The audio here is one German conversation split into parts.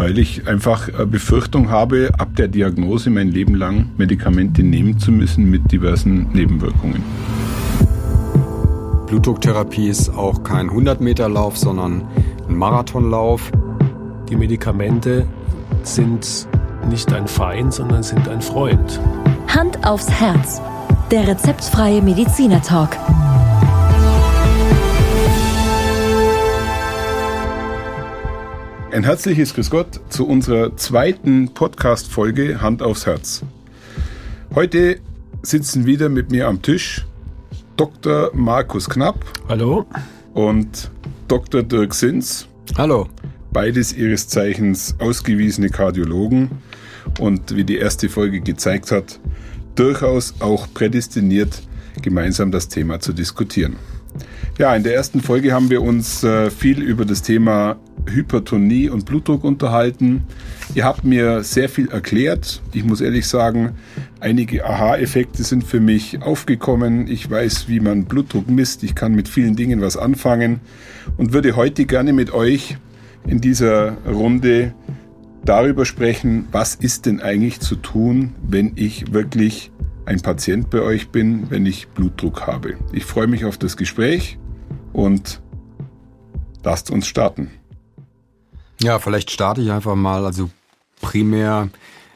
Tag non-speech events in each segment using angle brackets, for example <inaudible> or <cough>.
weil ich einfach Befürchtung habe, ab der Diagnose mein Leben lang Medikamente nehmen zu müssen mit diversen Nebenwirkungen. Blutdrucktherapie ist auch kein 100-Meter-Lauf, sondern ein Marathonlauf. Die Medikamente sind nicht ein Feind, sondern sind ein Freund. Hand aufs Herz. Der rezeptfreie Mediziner Ein herzliches Grüß Gott zu unserer zweiten Podcast-Folge Hand aufs Herz. Heute sitzen wieder mit mir am Tisch Dr. Markus Knapp. Hallo. Und Dr. Dirk Sins. Hallo. Beides ihres Zeichens ausgewiesene Kardiologen und wie die erste Folge gezeigt hat, durchaus auch prädestiniert, gemeinsam das Thema zu diskutieren. Ja, in der ersten Folge haben wir uns äh, viel über das Thema Hypertonie und Blutdruck unterhalten. Ihr habt mir sehr viel erklärt. Ich muss ehrlich sagen, einige Aha-Effekte sind für mich aufgekommen. Ich weiß, wie man Blutdruck misst. Ich kann mit vielen Dingen was anfangen und würde heute gerne mit euch in dieser Runde darüber sprechen, was ist denn eigentlich zu tun, wenn ich wirklich ein Patient bei euch bin, wenn ich Blutdruck habe. Ich freue mich auf das Gespräch und lasst uns starten. Ja, vielleicht starte ich einfach mal. Also primär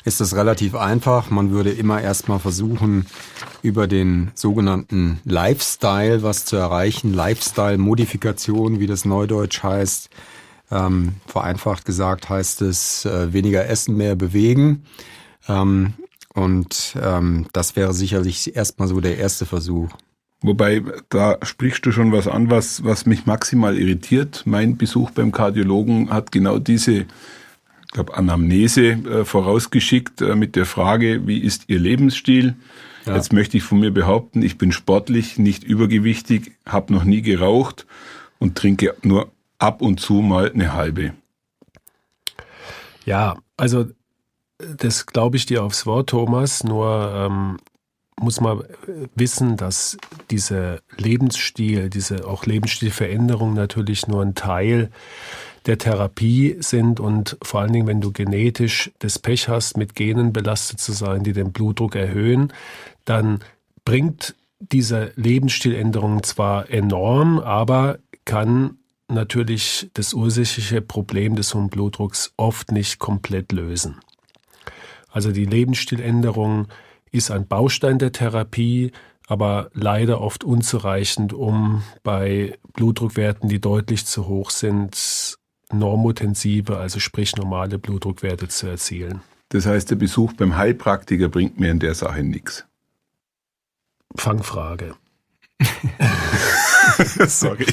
ist das relativ einfach. Man würde immer erstmal versuchen, über den sogenannten Lifestyle was zu erreichen. Lifestyle-Modifikation, wie das Neudeutsch heißt. Ähm, vereinfacht gesagt heißt es äh, weniger essen, mehr bewegen. Ähm, und ähm, das wäre sicherlich erstmal so der erste Versuch. Wobei, da sprichst du schon was an, was, was mich maximal irritiert. Mein Besuch beim Kardiologen hat genau diese, ich glaube, Anamnese äh, vorausgeschickt äh, mit der Frage, wie ist Ihr Lebensstil? Ja. Jetzt möchte ich von mir behaupten, ich bin sportlich, nicht übergewichtig, habe noch nie geraucht und trinke nur ab und zu mal eine halbe. Ja, also das glaube ich dir aufs Wort, Thomas. Nur ähm, muss man wissen, dass diese Lebensstil, diese auch Lebensstilveränderung natürlich nur ein Teil der Therapie sind und vor allen Dingen, wenn du genetisch das Pech hast, mit Genen belastet zu sein, die den Blutdruck erhöhen, dann bringt diese Lebensstiländerung zwar enorm, aber kann natürlich das ursächliche Problem des hohen Blutdrucks oft nicht komplett lösen. Also die Lebensstiländerung ist ein Baustein der Therapie, aber leider oft unzureichend, um bei Blutdruckwerten, die deutlich zu hoch sind, normotensive, also sprich normale Blutdruckwerte zu erzielen. Das heißt, der Besuch beim Heilpraktiker bringt mir in der Sache nichts. Fangfrage. <laughs> Sorry.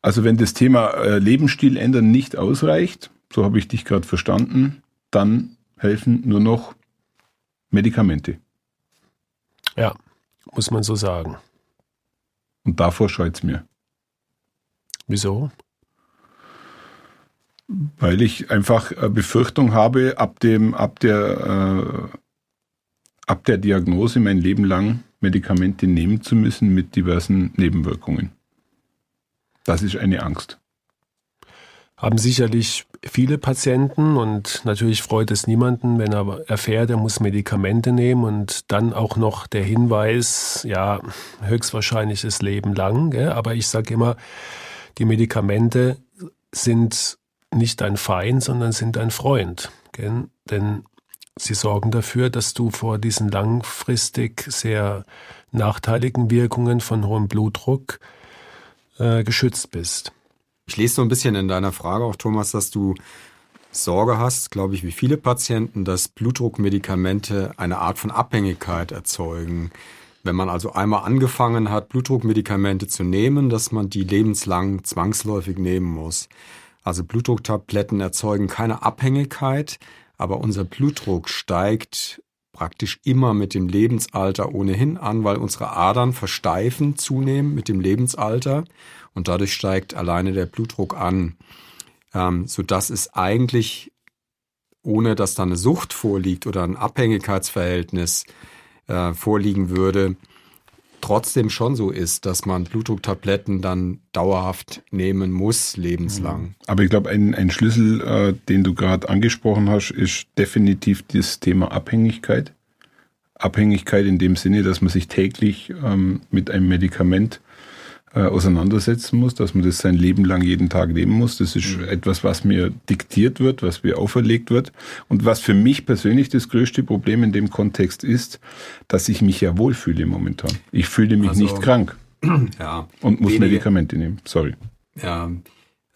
Also wenn das Thema äh, Lebensstil ändern nicht ausreicht, so habe ich dich gerade verstanden, dann helfen nur noch Medikamente. Ja, muss man so sagen. Und davor scheut es mir. Wieso? Weil ich einfach Befürchtung habe, ab dem, ab der, äh, ab der Diagnose mein Leben lang Medikamente nehmen zu müssen mit diversen Nebenwirkungen. Das ist eine Angst haben sicherlich viele Patienten und natürlich freut es niemanden, wenn er erfährt, er muss Medikamente nehmen und dann auch noch der Hinweis, ja, höchstwahrscheinlich das Leben lang. Gell? Aber ich sage immer, die Medikamente sind nicht ein Feind, sondern sind ein Freund. Gell? Denn sie sorgen dafür, dass du vor diesen langfristig sehr nachteiligen Wirkungen von hohem Blutdruck äh, geschützt bist. Ich lese so ein bisschen in deiner Frage auch, Thomas, dass du Sorge hast, glaube ich, wie viele Patienten, dass Blutdruckmedikamente eine Art von Abhängigkeit erzeugen. Wenn man also einmal angefangen hat, Blutdruckmedikamente zu nehmen, dass man die lebenslang zwangsläufig nehmen muss. Also Blutdrucktabletten erzeugen keine Abhängigkeit, aber unser Blutdruck steigt praktisch immer mit dem Lebensalter ohnehin an, weil unsere Adern versteifen zunehmend mit dem Lebensalter und dadurch steigt alleine der Blutdruck an, ähm, sodass es eigentlich, ohne dass da eine Sucht vorliegt oder ein Abhängigkeitsverhältnis äh, vorliegen würde, trotzdem schon so ist, dass man Blutdrucktabletten dann dauerhaft nehmen muss, lebenslang. Mhm. Aber ich glaube, ein, ein Schlüssel, äh, den du gerade angesprochen hast, ist definitiv das Thema Abhängigkeit. Abhängigkeit in dem Sinne, dass man sich täglich ähm, mit einem Medikament äh, auseinandersetzen muss, dass man das sein Leben lang jeden Tag leben muss. Das ist mhm. etwas, was mir diktiert wird, was mir auferlegt wird. Und was für mich persönlich das größte Problem in dem Kontext ist, dass ich mich ja wohlfühle momentan. Ich fühle mich also, nicht krank. <clears throat> Ja. Und muss wenige, Medikamente nehmen. Sorry. Ja.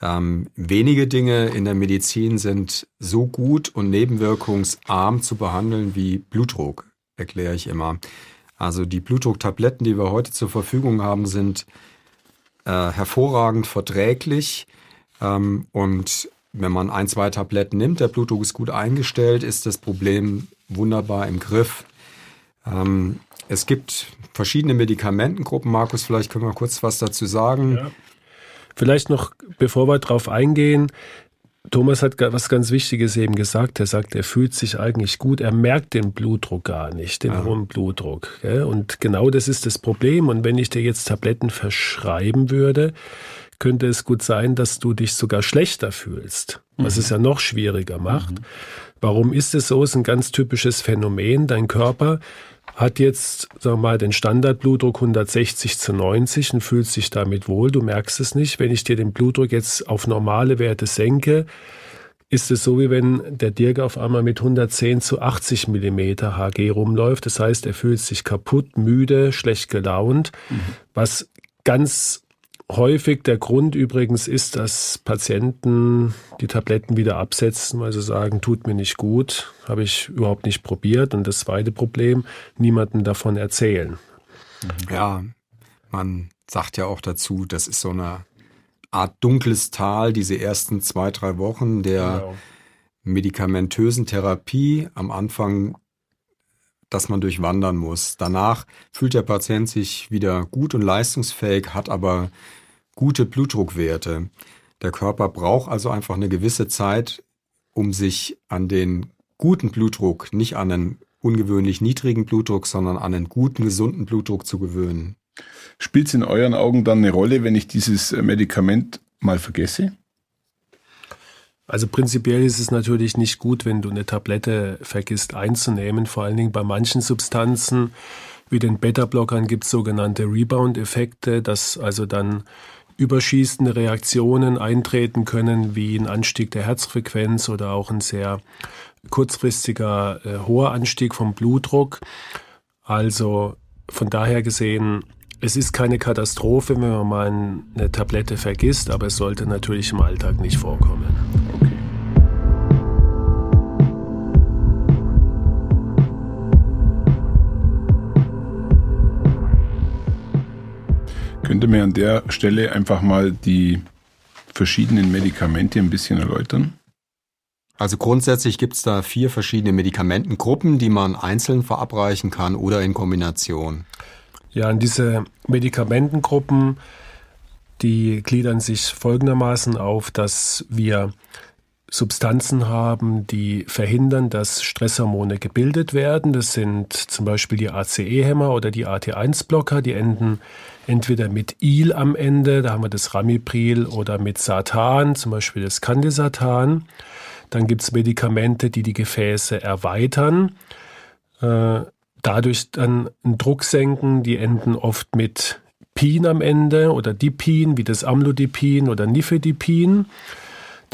Ähm, wenige Dinge in der Medizin sind so gut und nebenwirkungsarm zu behandeln wie Blutdruck, erkläre ich immer. Also die Blutdrucktabletten, die wir heute zur Verfügung haben, sind äh, hervorragend verträglich. Ähm, und wenn man ein, zwei Tabletten nimmt, der Blutdruck ist gut eingestellt, ist das Problem wunderbar im Griff. Ähm, es gibt verschiedene Medikamentengruppen. Markus, vielleicht können wir kurz was dazu sagen. Ja. Vielleicht noch, bevor wir darauf eingehen, Thomas hat was ganz Wichtiges eben gesagt. Er sagt, er fühlt sich eigentlich gut. Er merkt den Blutdruck gar nicht, den Aha. hohen Blutdruck. Und genau das ist das Problem. Und wenn ich dir jetzt Tabletten verschreiben würde, könnte es gut sein, dass du dich sogar schlechter fühlst, was mhm. es ja noch schwieriger macht. Mhm. Warum ist es so? Es ist ein ganz typisches Phänomen. Dein Körper hat jetzt, sagen wir mal, den Standardblutdruck 160 zu 90 und fühlt sich damit wohl. Du merkst es nicht. Wenn ich dir den Blutdruck jetzt auf normale Werte senke, ist es so, wie wenn der Dirk auf einmal mit 110 zu 80 Millimeter Hg rumläuft. Das heißt, er fühlt sich kaputt, müde, schlecht gelaunt, mhm. was ganz häufig der Grund übrigens ist, dass Patienten die Tabletten wieder absetzen, weil sie sagen, tut mir nicht gut, habe ich überhaupt nicht probiert. Und das zweite Problem, niemandem davon erzählen. Ja, man sagt ja auch dazu, das ist so eine Art dunkles Tal, diese ersten zwei, drei Wochen der genau. medikamentösen Therapie. Am Anfang dass man durchwandern muss. Danach fühlt der Patient sich wieder gut und leistungsfähig, hat aber gute Blutdruckwerte. Der Körper braucht also einfach eine gewisse Zeit, um sich an den guten Blutdruck, nicht an einen ungewöhnlich niedrigen Blutdruck, sondern an einen guten, gesunden Blutdruck zu gewöhnen. Spielt es in euren Augen dann eine Rolle, wenn ich dieses Medikament mal vergesse? Also prinzipiell ist es natürlich nicht gut, wenn du eine Tablette vergisst einzunehmen. Vor allen Dingen bei manchen Substanzen wie den Beta-Blockern gibt es sogenannte Rebound-Effekte, dass also dann überschießende Reaktionen eintreten können, wie ein Anstieg der Herzfrequenz oder auch ein sehr kurzfristiger äh, hoher Anstieg vom Blutdruck. Also von daher gesehen, es ist keine Katastrophe, wenn man mal eine Tablette vergisst, aber es sollte natürlich im Alltag nicht vorkommen. Könnte mir an der Stelle einfach mal die verschiedenen Medikamente ein bisschen erläutern? Also grundsätzlich gibt es da vier verschiedene Medikamentengruppen, die man einzeln verabreichen kann oder in Kombination. Ja, und diese Medikamentengruppen, die gliedern sich folgendermaßen auf, dass wir Substanzen haben, die verhindern, dass Stresshormone gebildet werden. Das sind zum Beispiel die ACE-Hämmer oder die AT1-Blocker, die enden entweder mit Il am Ende, da haben wir das Ramipril, oder mit Satan, zum Beispiel das Candesatan. Dann gibt es Medikamente, die die Gefäße erweitern, äh, dadurch dann einen Druck senken. Die enden oft mit Pin am Ende oder Dipin, wie das Amlodipin oder Nifedipin.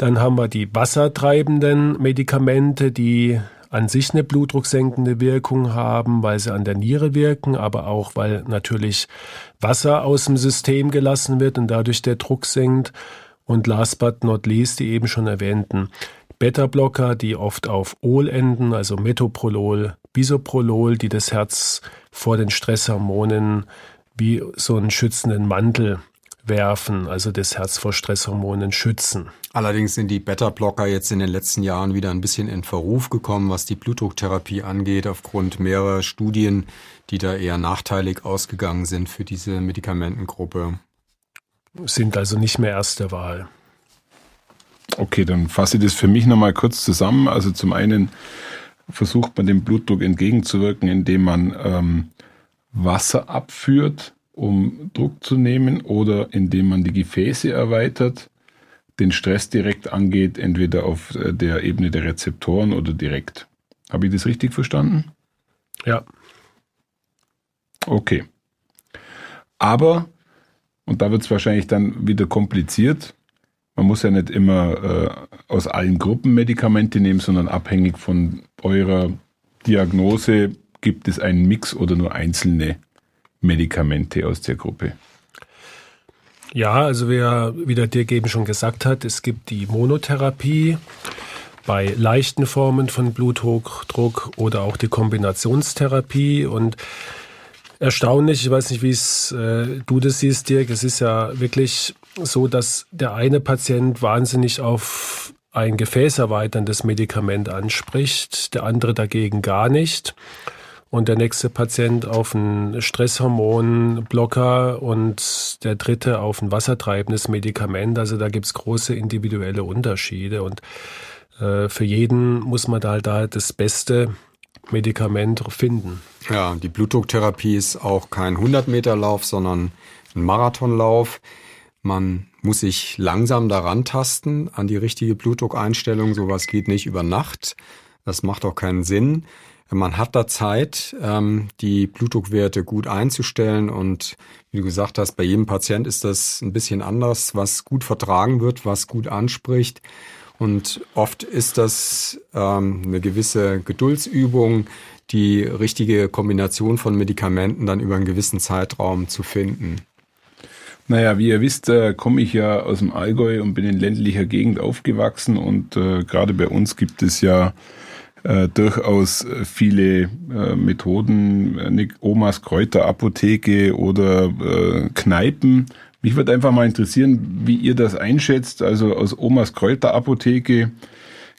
Dann haben wir die wassertreibenden Medikamente, die an sich eine blutdrucksenkende Wirkung haben, weil sie an der Niere wirken, aber auch weil natürlich Wasser aus dem System gelassen wird und dadurch der Druck senkt. Und last but not least die eben schon erwähnten Beta-Blocker, die oft auf Ol enden, also Metoprolol, Bisoprolol, die das Herz vor den Stresshormonen wie so einen schützenden Mantel werfen, also das Herz vor Stresshormonen schützen. Allerdings sind die Beta-Blocker jetzt in den letzten Jahren wieder ein bisschen in Verruf gekommen, was die Blutdrucktherapie angeht, aufgrund mehrerer Studien, die da eher nachteilig ausgegangen sind für diese Medikamentengruppe. Sind also nicht mehr erste Wahl. Okay, dann fasse ich das für mich nochmal kurz zusammen. Also zum einen versucht man dem Blutdruck entgegenzuwirken, indem man ähm, Wasser abführt, um Druck zu nehmen, oder indem man die Gefäße erweitert, den Stress direkt angeht, entweder auf äh, der Ebene der Rezeptoren oder direkt. Habe ich das richtig verstanden? Ja. Okay. Aber, und da wird es wahrscheinlich dann wieder kompliziert, man muss ja nicht immer äh, aus allen Gruppen Medikamente nehmen, sondern abhängig von eurer Diagnose gibt es einen Mix oder nur einzelne Medikamente aus der Gruppe. Ja, also wer, wie der Dirk eben schon gesagt hat, es gibt die Monotherapie bei leichten Formen von Blutdruck oder auch die Kombinationstherapie und erstaunlich, ich weiß nicht, wie es äh, du das siehst, Dirk, es ist ja wirklich so, dass der eine Patient wahnsinnig auf ein gefäßerweiterndes Medikament anspricht, der andere dagegen gar nicht und der nächste Patient auf einen Stresshormonblocker und der dritte auf ein wassertreibendes Medikament. Also da gibt's große individuelle Unterschiede und äh, für jeden muss man da halt da das beste Medikament finden. Ja, die Blutdrucktherapie ist auch kein 100-Meter-Lauf, sondern ein Marathonlauf. Man muss sich langsam daran tasten an die richtige Blutdruckeinstellung. Sowas geht nicht über Nacht. Das macht auch keinen Sinn. Man hat da Zeit, ähm, die Blutdruckwerte gut einzustellen und wie du gesagt hast, bei jedem Patient ist das ein bisschen anders, was gut vertragen wird, was gut anspricht. Und oft ist das ähm, eine gewisse Geduldsübung, die richtige Kombination von Medikamenten dann über einen gewissen Zeitraum zu finden. Naja, wie ihr wisst, äh, komme ich ja aus dem Allgäu und bin in ländlicher Gegend aufgewachsen und äh, gerade bei uns gibt es ja äh, durchaus viele äh, Methoden, eine Omas Kräuterapotheke oder äh, Kneipen. Mich würde einfach mal interessieren, wie ihr das einschätzt. Also aus Omas Kräuterapotheke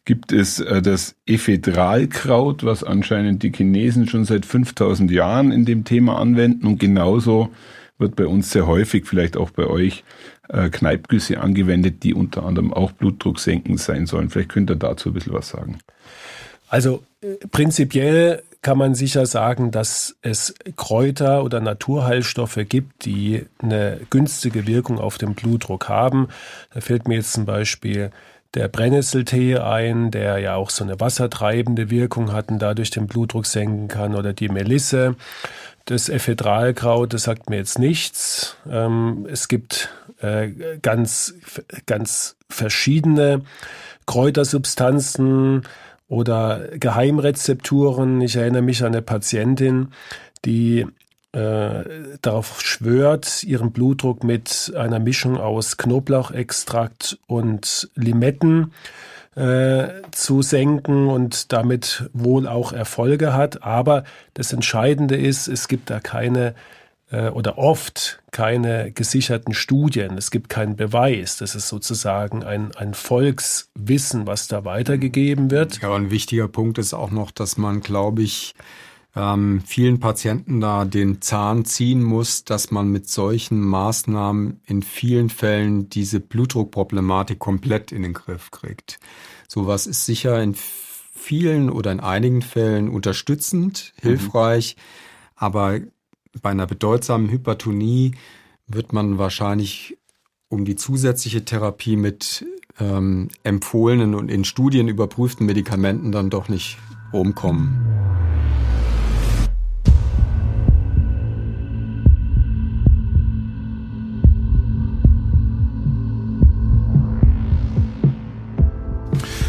gibt es äh, das Ephedralkraut, was anscheinend die Chinesen schon seit 5000 Jahren in dem Thema anwenden und genauso wird bei uns sehr häufig, vielleicht auch bei euch, äh, Kneipgüsse angewendet, die unter anderem auch blutdrucksenkend sein sollen. Vielleicht könnt ihr dazu ein bisschen was sagen. Also prinzipiell kann man sicher sagen, dass es Kräuter oder Naturheilstoffe gibt, die eine günstige Wirkung auf den Blutdruck haben. Da fällt mir jetzt zum Beispiel der Brennnesseltee ein, der ja auch so eine wassertreibende Wirkung hat und dadurch den Blutdruck senken kann, oder die Melisse. Das Ephedralkraut, das sagt mir jetzt nichts. Ähm, es gibt äh, ganz, ganz verschiedene Kräutersubstanzen, oder Geheimrezepturen. Ich erinnere mich an eine Patientin, die äh, darauf schwört, ihren Blutdruck mit einer Mischung aus Knoblauchextrakt und Limetten äh, zu senken und damit wohl auch Erfolge hat. Aber das Entscheidende ist, es gibt da keine äh, oder oft keine gesicherten Studien. Es gibt keinen Beweis. Das ist sozusagen ein, ein Volkswissen, was da weitergegeben wird. Ja, ein wichtiger Punkt ist auch noch, dass man, glaube ich, ähm, vielen Patienten da den Zahn ziehen muss, dass man mit solchen Maßnahmen in vielen Fällen diese Blutdruckproblematik komplett in den Griff kriegt. Sowas ist sicher in vielen oder in einigen Fällen unterstützend, mhm. hilfreich, mhm. aber bei einer bedeutsamen Hypertonie wird man wahrscheinlich um die zusätzliche Therapie mit ähm, empfohlenen und in Studien überprüften Medikamenten dann doch nicht rumkommen.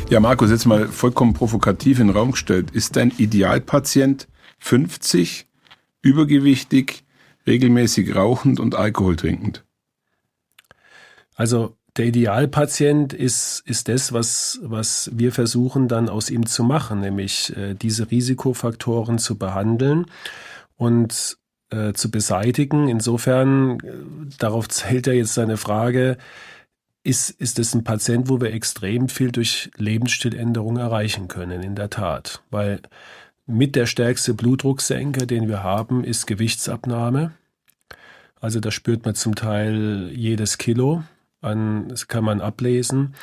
Ja, Markus, jetzt mal vollkommen provokativ in den Raum gestellt. Ist dein Idealpatient 50 übergewichtig, regelmäßig rauchend und Alkohol trinkend? Also der Idealpatient ist, ist das, was, was wir versuchen dann aus ihm zu machen, nämlich äh, diese Risikofaktoren zu behandeln und äh, zu beseitigen. Insofern, äh, darauf zählt ja jetzt seine Frage, ist, ist es ein Patient, wo wir extrem viel durch Lebensstiländerung erreichen können, in der Tat. Weil mit der stärkste Blutdrucksenker, den wir haben, ist Gewichtsabnahme. Also da spürt man zum Teil jedes Kilo an, das kann man ablesen.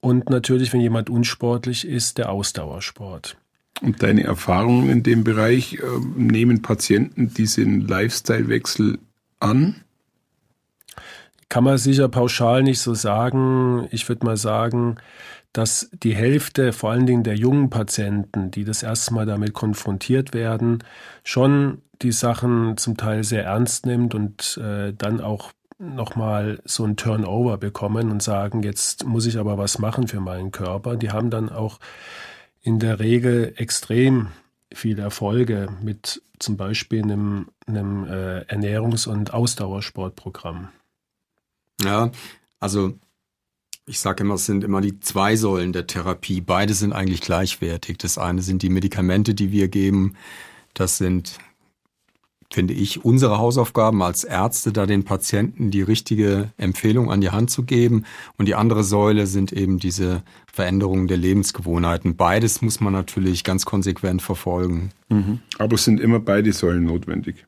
Und natürlich, wenn jemand unsportlich ist, der Ausdauersport. Und deine Erfahrungen in dem Bereich, äh, nehmen Patienten diesen Lifestyle-Wechsel an? Kann man sicher pauschal nicht so sagen. Ich würde mal sagen, dass die Hälfte, vor allen Dingen der jungen Patienten, die das erste Mal damit konfrontiert werden, schon die Sachen zum Teil sehr ernst nimmt und äh, dann auch nochmal so ein Turnover bekommen und sagen, jetzt muss ich aber was machen für meinen Körper. Die haben dann auch in der Regel extrem viele Erfolge mit zum Beispiel einem, einem äh, Ernährungs- und Ausdauersportprogramm. Ja, also ich sage immer, es sind immer die zwei Säulen der Therapie. Beide sind eigentlich gleichwertig. Das eine sind die Medikamente, die wir geben. Das sind, finde ich, unsere Hausaufgaben als Ärzte, da den Patienten die richtige Empfehlung an die Hand zu geben. Und die andere Säule sind eben diese Veränderungen der Lebensgewohnheiten. Beides muss man natürlich ganz konsequent verfolgen. Mhm. Aber es sind immer beide Säulen notwendig.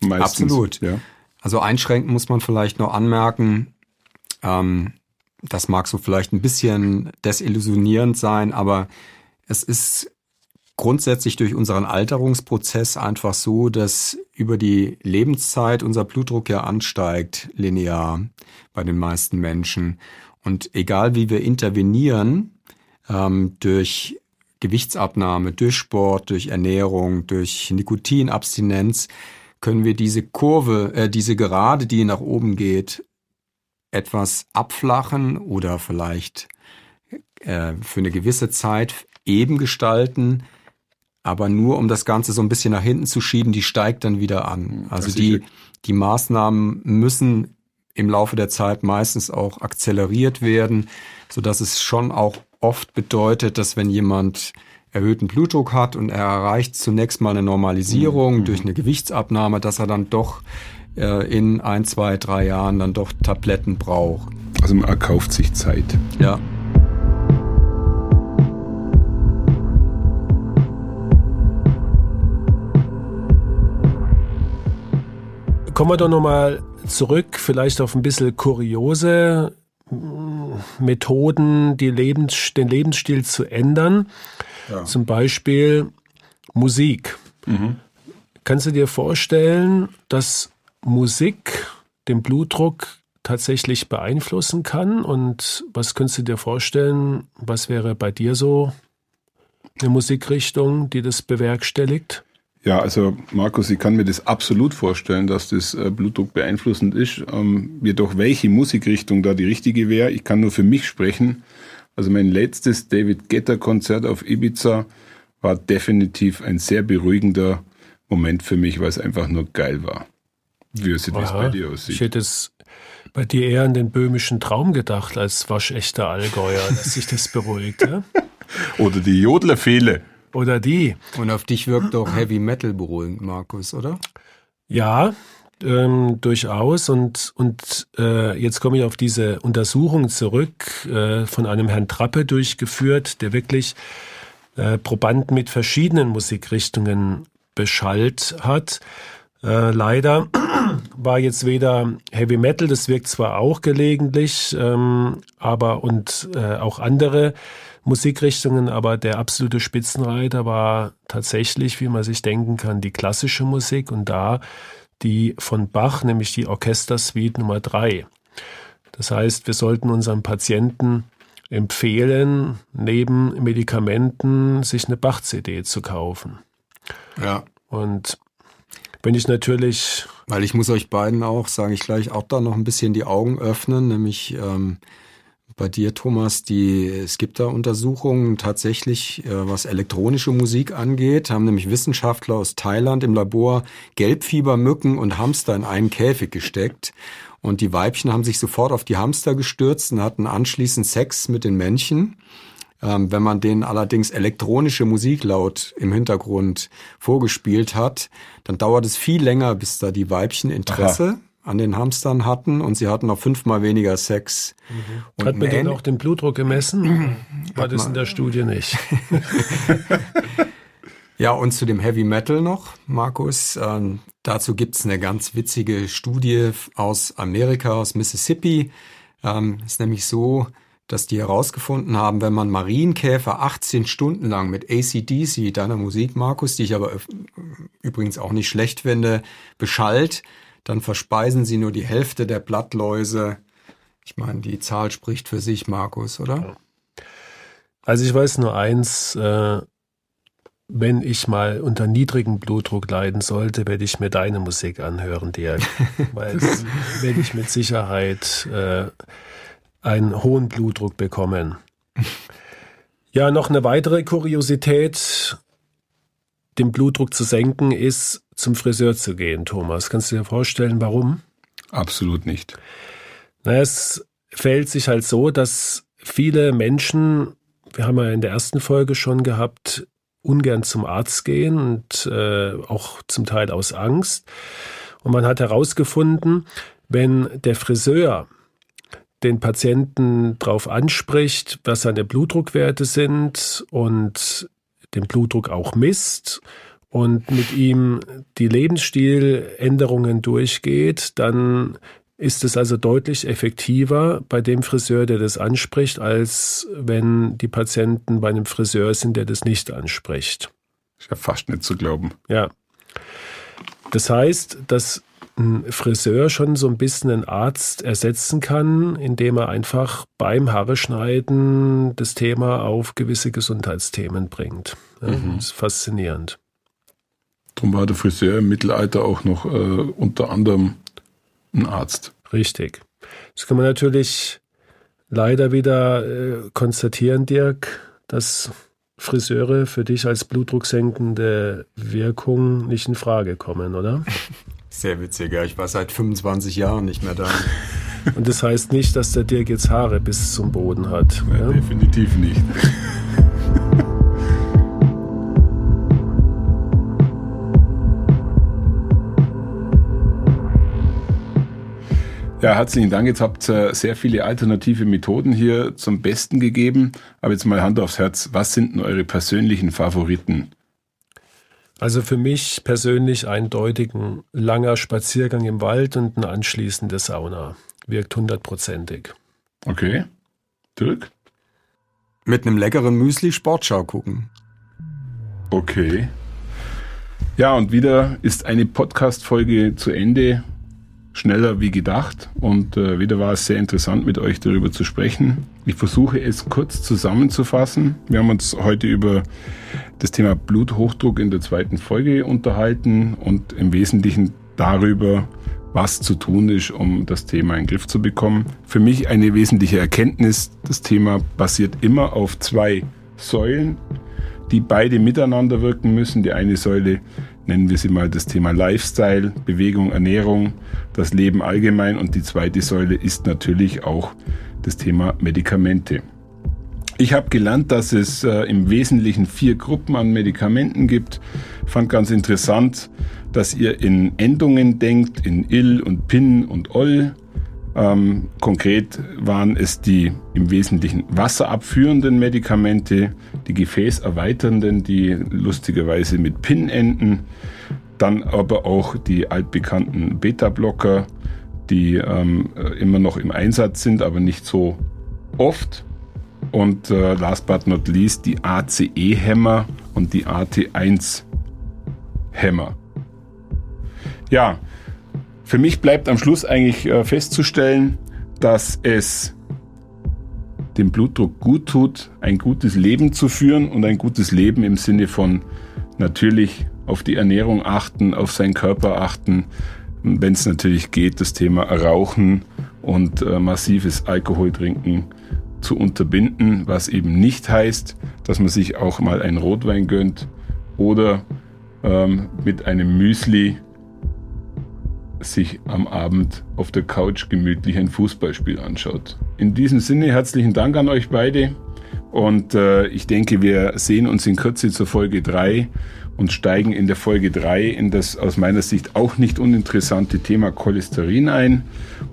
Meistens, Absolut. Ja. Also einschränken muss man vielleicht noch anmerken. Ähm, das mag so vielleicht ein bisschen desillusionierend sein, aber es ist grundsätzlich durch unseren Alterungsprozess einfach so, dass über die Lebenszeit unser Blutdruck ja ansteigt, linear bei den meisten Menschen. Und egal wie wir intervenieren, ähm, durch Gewichtsabnahme, durch Sport, durch Ernährung, durch Nikotinabstinenz, können wir diese Kurve, äh, diese Gerade, die nach oben geht, etwas abflachen oder vielleicht äh, für eine gewisse Zeit eben gestalten, aber nur um das Ganze so ein bisschen nach hinten zu schieben, die steigt dann wieder an. Also die, die Maßnahmen müssen im Laufe der Zeit meistens auch akzeleriert werden, so dass es schon auch oft bedeutet, dass wenn jemand erhöhten Blutdruck hat und er erreicht zunächst mal eine Normalisierung mhm. durch eine Gewichtsabnahme, dass er dann doch in ein, zwei, drei Jahren dann doch Tabletten braucht. Also man erkauft sich Zeit. Ja. Kommen wir doch nochmal zurück, vielleicht auf ein bisschen kuriose mm, Methoden, die Lebens, den Lebensstil zu ändern. Ja. Zum Beispiel Musik. Mhm. Kannst du dir vorstellen, dass Musik den Blutdruck tatsächlich beeinflussen kann? Und was könntest du dir vorstellen, was wäre bei dir so eine Musikrichtung, die das bewerkstelligt? Ja, also Markus, ich kann mir das absolut vorstellen, dass das äh, Blutdruck beeinflussend ist. Ähm, jedoch welche Musikrichtung da die richtige wäre, ich kann nur für mich sprechen. Also mein letztes David Getter Konzert auf Ibiza war definitiv ein sehr beruhigender Moment für mich, weil es einfach nur geil war. Wie sieht es bei dir aussieht. Ich hätte es bei dir eher an den böhmischen Traum gedacht, als waschechter Allgäuer, <laughs> dass sich das beruhigt. Ja? Oder die Jodlerfehle. Oder die. Und auf dich wirkt auch Heavy Metal beruhigend, Markus, oder? Ja, ähm, durchaus. Und, und äh, jetzt komme ich auf diese Untersuchung zurück, äh, von einem Herrn Trappe durchgeführt, der wirklich äh, Probanden mit verschiedenen Musikrichtungen beschallt hat. Äh, leider <clears throat> war jetzt weder Heavy Metal, das wirkt zwar auch gelegentlich, ähm, aber und äh, auch andere Musikrichtungen, aber der absolute Spitzenreiter war tatsächlich, wie man sich denken kann, die klassische Musik und da die von Bach, nämlich die Orchestersuite Nummer drei. Das heißt, wir sollten unseren Patienten empfehlen, neben Medikamenten sich eine Bach-CD zu kaufen. Ja. Und wenn ich natürlich. Weil ich muss euch beiden auch, sage ich gleich, auch da noch ein bisschen die Augen öffnen, nämlich ähm, bei dir, Thomas, die, es gibt da Untersuchungen tatsächlich, äh, was elektronische Musik angeht, haben nämlich Wissenschaftler aus Thailand im Labor Gelbfiebermücken und Hamster in einen Käfig gesteckt. Und die Weibchen haben sich sofort auf die Hamster gestürzt und hatten anschließend Sex mit den Männchen. Ähm, wenn man denen allerdings elektronische Musik laut im Hintergrund vorgespielt hat, dann dauert es viel länger, bis da die Weibchen Interesse Aha. an den Hamstern hatten und sie hatten noch fünfmal weniger Sex. Mhm. Hat man denn auch den Blutdruck gemessen? War das in der Studie nicht? <laughs> Ja, und zu dem Heavy Metal noch, Markus. Ähm, dazu gibt's eine ganz witzige Studie aus Amerika, aus Mississippi. Ähm, ist nämlich so, dass die herausgefunden haben, wenn man Marienkäfer 18 Stunden lang mit ACDC, deiner Musik, Markus, die ich aber übrigens auch nicht schlecht finde, beschallt, dann verspeisen sie nur die Hälfte der Blattläuse. Ich meine, die Zahl spricht für sich, Markus, oder? Also ich weiß nur eins, äh, wenn ich mal unter niedrigem Blutdruck leiden sollte, werde ich mir deine Musik anhören, Dirk. <laughs> Weil werde ich mit Sicherheit äh, einen hohen Blutdruck bekommen. <laughs> Ja, noch eine weitere Kuriosität, den Blutdruck zu senken, ist zum Friseur zu gehen, Thomas. Kannst du dir vorstellen, warum? Absolut nicht. Na, es fällt sich halt so, dass viele Menschen, wir haben ja in der ersten Folge schon gehabt, ungern zum Arzt gehen und äh, auch zum Teil aus Angst. Und man hat herausgefunden, wenn der Friseur den Patienten darauf anspricht, was seine Blutdruckwerte sind und den Blutdruck auch misst und mit ihm die Lebensstiländerungen durchgeht, dann ist es also deutlich effektiver bei dem Friseur, der das anspricht, als wenn die Patienten bei einem Friseur sind, der das nicht anspricht. Ist ja fast nicht zu glauben. Ja. Das heißt, dass ein Friseur schon so ein bisschen einen Arzt ersetzen kann, indem er einfach beim Haare schneiden das Thema auf gewisse Gesundheitsthemen bringt. Mhm. Das ist faszinierend. Darum war der Friseur im Mittelalter auch noch äh, unter anderem ein Arzt. Richtig. Das kann man natürlich leider wieder äh, konstatieren, Dirk, dass Friseure für dich als blutdrucksenkende Wirkung nicht in Frage kommen, oder? <laughs> Sehr witzig, ja. Ich war seit 25 Jahren nicht mehr da. <laughs> Und das heißt nicht, dass der Dirk jetzt Haare bis zum Boden hat. Ja, ja? Definitiv nicht. <laughs> Ja, herzlichen Dank. Jetzt habt ihr sehr viele alternative Methoden hier zum Besten gegeben. Aber jetzt mal Hand aufs Herz. Was sind denn eure persönlichen Favoriten? Also für mich persönlich eindeutig ein langer Spaziergang im Wald und eine anschließende Sauna. Wirkt hundertprozentig. Okay. Dirk? Mit einem leckeren Müsli Sportschau gucken. Okay. Ja, und wieder ist eine Podcast-Folge zu Ende schneller wie gedacht und äh, wieder war es sehr interessant mit euch darüber zu sprechen. Ich versuche es kurz zusammenzufassen. Wir haben uns heute über das Thema Bluthochdruck in der zweiten Folge unterhalten und im Wesentlichen darüber, was zu tun ist, um das Thema in den Griff zu bekommen. Für mich eine wesentliche Erkenntnis, das Thema basiert immer auf zwei Säulen, die beide miteinander wirken müssen. Die eine Säule nennen wir sie mal das Thema Lifestyle, Bewegung, Ernährung, das Leben allgemein und die zweite Säule ist natürlich auch das Thema Medikamente. Ich habe gelernt, dass es äh, im Wesentlichen vier Gruppen an Medikamenten gibt. Fand ganz interessant, dass ihr in Endungen denkt, in ill und pin und oll. Ähm, konkret waren es die im Wesentlichen wasserabführenden Medikamente, die gefäßerweiternden, die lustigerweise mit PIN enden, dann aber auch die altbekannten Beta-Blocker, die ähm, immer noch im Einsatz sind, aber nicht so oft. Und äh, last but not least die ACE-Hämmer und die AT1-Hämmer. Ja, für mich bleibt am Schluss eigentlich äh, festzustellen, dass es dem Blutdruck gut tut, ein gutes Leben zu führen und ein gutes Leben im Sinne von natürlich auf die Ernährung achten, auf seinen Körper achten, wenn es natürlich geht, das Thema Rauchen und äh, massives Alkoholtrinken zu unterbinden, was eben nicht heißt, dass man sich auch mal einen Rotwein gönnt oder ähm, mit einem Müsli sich am Abend auf der Couch gemütlich ein Fußballspiel anschaut. In diesem Sinne herzlichen Dank an euch beide und äh, ich denke, wir sehen uns in Kürze zur Folge 3 und steigen in der Folge 3 in das aus meiner Sicht auch nicht uninteressante Thema Cholesterin ein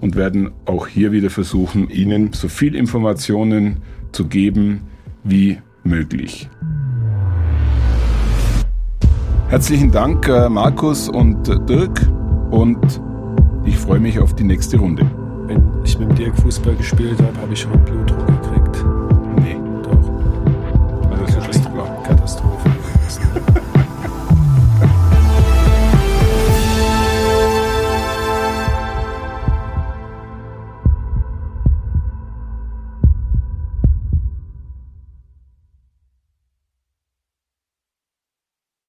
und werden auch hier wieder versuchen, Ihnen so viel Informationen zu geben wie möglich. Herzlichen Dank, äh, Markus und äh, Dirk und ich freue mich auf die nächste Runde. Wenn ich mit Dirk Fußball gespielt habe, habe ich schon Blutdruck